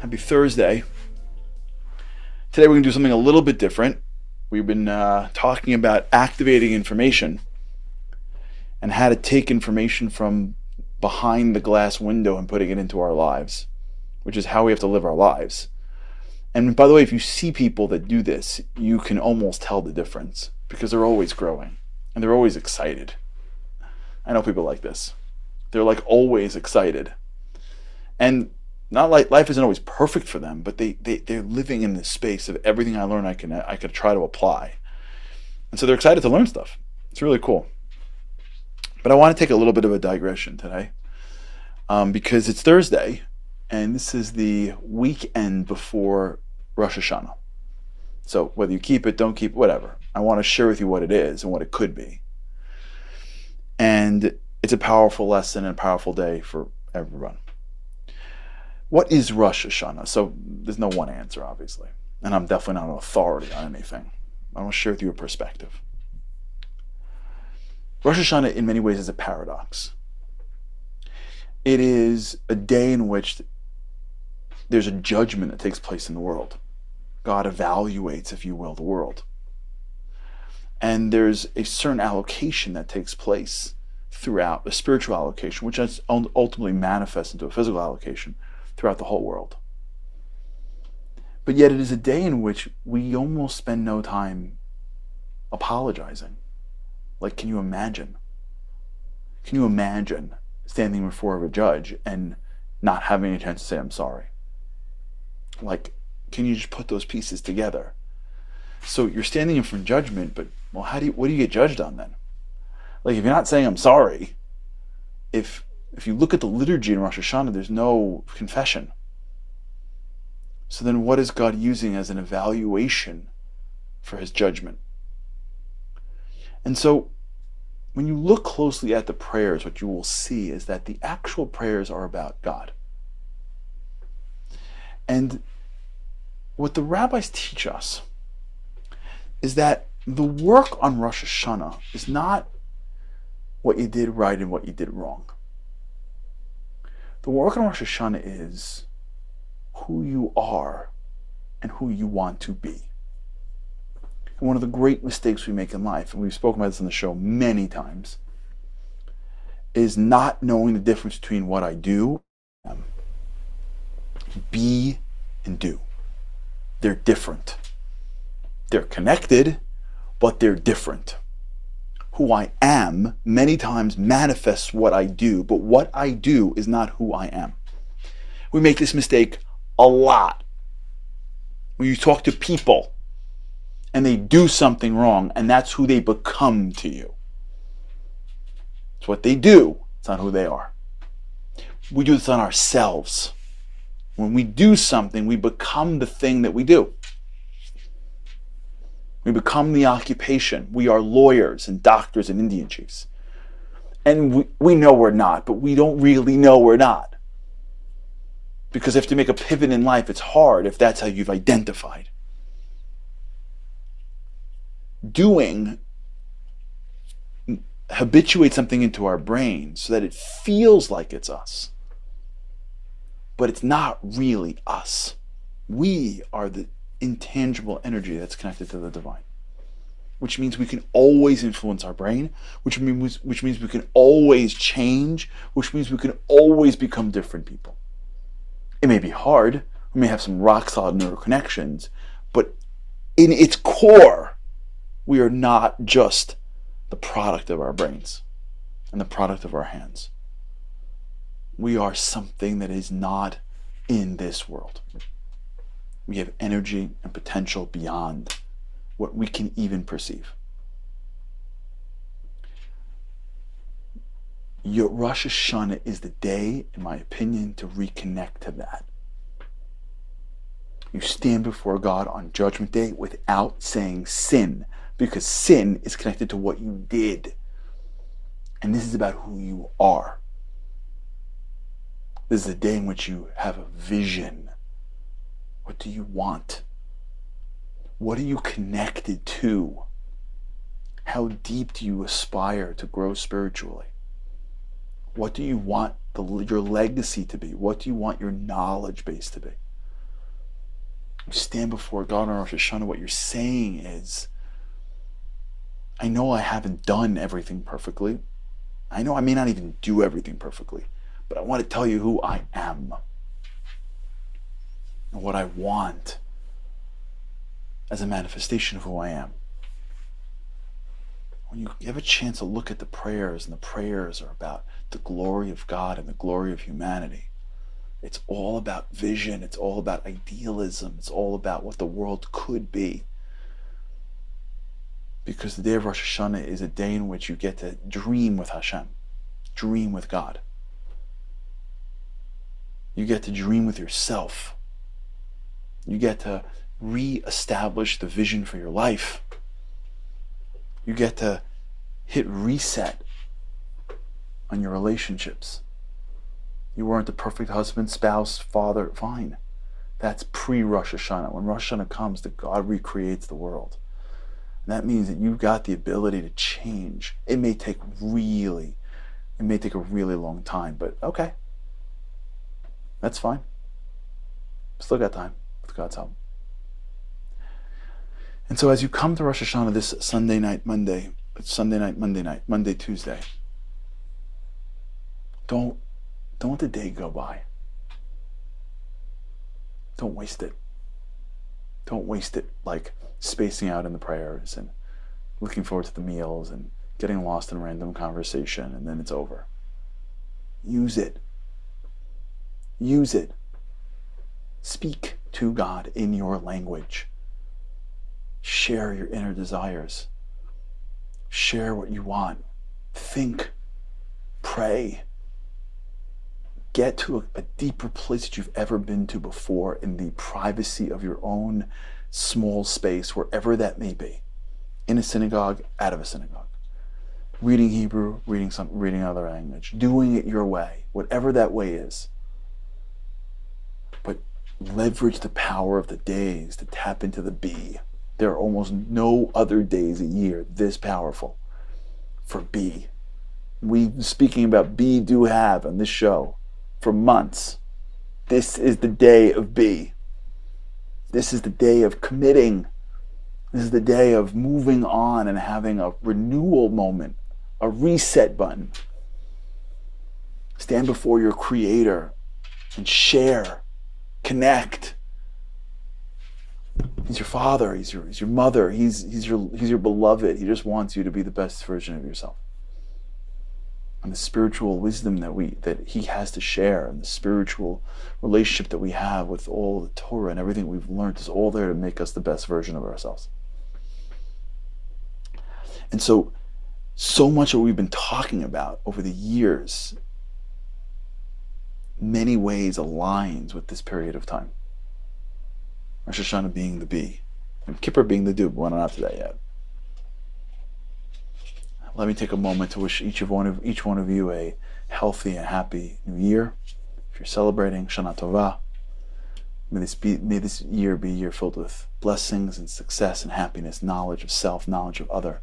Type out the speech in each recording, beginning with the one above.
Happy Thursday. Today, we're going to do something a little bit different. We've been uh, talking about activating information and how to take information from behind the glass window and putting it into our lives, which is how we have to live our lives. And by the way, if you see people that do this, you can almost tell the difference because they're always growing and they're always excited. I know people like this. They're like always excited. And not like life isn't always perfect for them, but they, they they're living in this space of everything I learn I can I could try to apply. And so they're excited to learn stuff. It's really cool. But I want to take a little bit of a digression today. Um, because it's Thursday and this is the weekend before Rosh Hashanah. So whether you keep it, don't keep it, whatever. I want to share with you what it is and what it could be. And it's a powerful lesson and a powerful day for everyone. What is Rosh Hashanah? So there's no one answer, obviously. And I'm definitely not an authority on anything. I want to share with you a perspective. Rosh Hashanah, in many ways, is a paradox. It is a day in which there's a judgment that takes place in the world. God evaluates, if you will, the world. And there's a certain allocation that takes place throughout, a spiritual allocation, which ultimately manifests into a physical allocation throughout the whole world. But yet, it is a day in which we almost spend no time apologizing. Like, can you imagine? Can you imagine standing before a judge and not having a chance to say, I'm sorry? Like, can you just put those pieces together? So you're standing in for judgment, but well, how do you, what do you get judged on then? Like, if you're not saying I'm sorry, if if you look at the liturgy in Rosh Hashanah, there's no confession. So then, what is God using as an evaluation for His judgment? And so, when you look closely at the prayers, what you will see is that the actual prayers are about God. And what the rabbis teach us is that the work on Rosh Hashanah is not what you did right and what you did wrong. The work on Rosh Hashanah is who you are and who you want to be. And one of the great mistakes we make in life, and we've spoken about this on the show many times, is not knowing the difference between what I do be and do. They're different. They're connected, but they're different. Who I am many times manifests what I do, but what I do is not who I am. We make this mistake a lot. When you talk to people and they do something wrong, and that's who they become to you. It's what they do, it's not who they are. We do this on ourselves. When we do something, we become the thing that we do. We become the occupation. We are lawyers and doctors and Indian chiefs. And we, we know we're not, but we don't really know we're not. Because if to make a pivot in life, it's hard if that's how you've identified. Doing habituates something into our brain so that it feels like it's us but it's not really us. We are the intangible energy that's connected to the divine. Which means we can always influence our brain, which means which means we can always change, which means we can always become different people. It may be hard, we may have some rock solid neural connections, but in its core, we are not just the product of our brains and the product of our hands we are something that is not in this world. We have energy and potential beyond what we can even perceive. Your Rosh Hashanah is the day, in my opinion, to reconnect to that. You stand before God on Judgment Day without saying sin, because sin is connected to what you did. And this is about who you are. This is a day in which you have a vision. What do you want? What are you connected to? How deep do you aspire to grow spiritually? What do you want the, your legacy to be? What do you want your knowledge base to be? You stand before God on Rosh Hashanah, what you're saying is, I know I haven't done everything perfectly. I know I may not even do everything perfectly, but I want to tell you who I am and what I want as a manifestation of who I am when you have a chance to look at the prayers, and the prayers are about the glory of God and the glory of humanity, it's all about vision, it's all about idealism, it's all about what the world could be. Because the day of Rosh Hashanah is a day in which you get to dream with Hashem, dream with God. You get to dream with yourself. You get to re-establish the vision for your life you get to hit reset on your relationships. You weren't the perfect husband, spouse, father, fine. That's pre Rosh Hashanah. When Rosh Hashanah comes, that God recreates the world. And that means that you've got the ability to change. It may take really, it may take a really long time, but okay. That's fine. Still got time with God's help. And so as you come to Rosh Hashanah this Sunday night, Monday, Sunday night, Monday night, Monday, Tuesday, don't don't let the day go by. Don't waste it. Don't waste it like spacing out in the prayers and looking forward to the meals and getting lost in random conversation and then it's over. Use it. Use it. Speak to God in your language. Share your inner desires. Share what you want. Think. Pray. Get to a, a, deeper place that you've ever been to before in the privacy of your own small space, wherever that may be. In a synagogue, out of a synagogue. Reading Hebrew, reading some reading another language, doing it your way, whatever that way is. Leverage the power of the days to tap into the be there are almost no other days a year this powerful for B. We've speaking about be, do, have on this show for months. This is the day of B. This is the day of committing. This is the day of moving on and having a renewal moment, a reset button. Stand before your Creator and share, connect He's your father. He's your, he's your mother. He's, he's, your, he's your beloved. He just wants you to be the best version of yourself. And the spiritual wisdom that we that he has to share and the spiritual relationship that we have with all the Torah and everything we've learned is all there to make us the best version of ourselves. And so so much of what we've been talking about over the years many ways aligns with this period of time. Rosh Hashanah being the bee, and Kippur being the but we're not to that yet. Let me take a moment to wish each of one of each one of you a healthy and happy new year. If you're celebrating Shana Tova, may this be may this year be a year filled with blessings and success and happiness, knowledge of self, knowledge of other,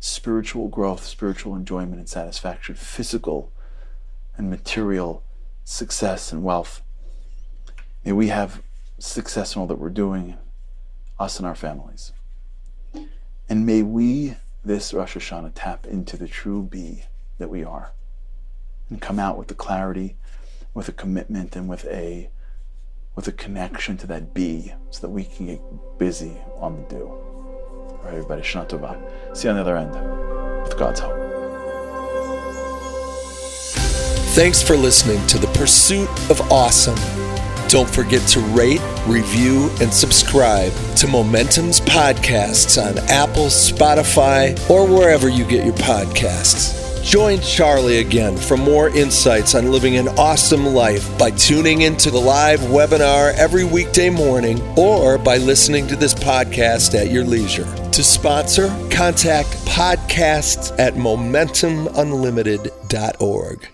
spiritual growth, spiritual enjoyment and satisfaction, physical and material success and wealth. May we have success in all that we're doing, us and our families. And may we, this Rosh Hashanah, tap into the true be that we are and come out with the clarity, with a commitment, and with a with a connection to that be so that we can get busy on the do. All right, everybody, Shana Tova. See you on the other end with God's help. Thanks for listening to The Pursuit of Awesome. Don't forget to rate, review, and subscribe to Momentum's podcasts on Apple, Spotify, or wherever you get your podcasts. Join Charlie again for more insights on living an awesome life by tuning into the live webinar every weekday morning or by listening to this podcast at your leisure. To sponsor, contact podcasts at momentumunlimited.org.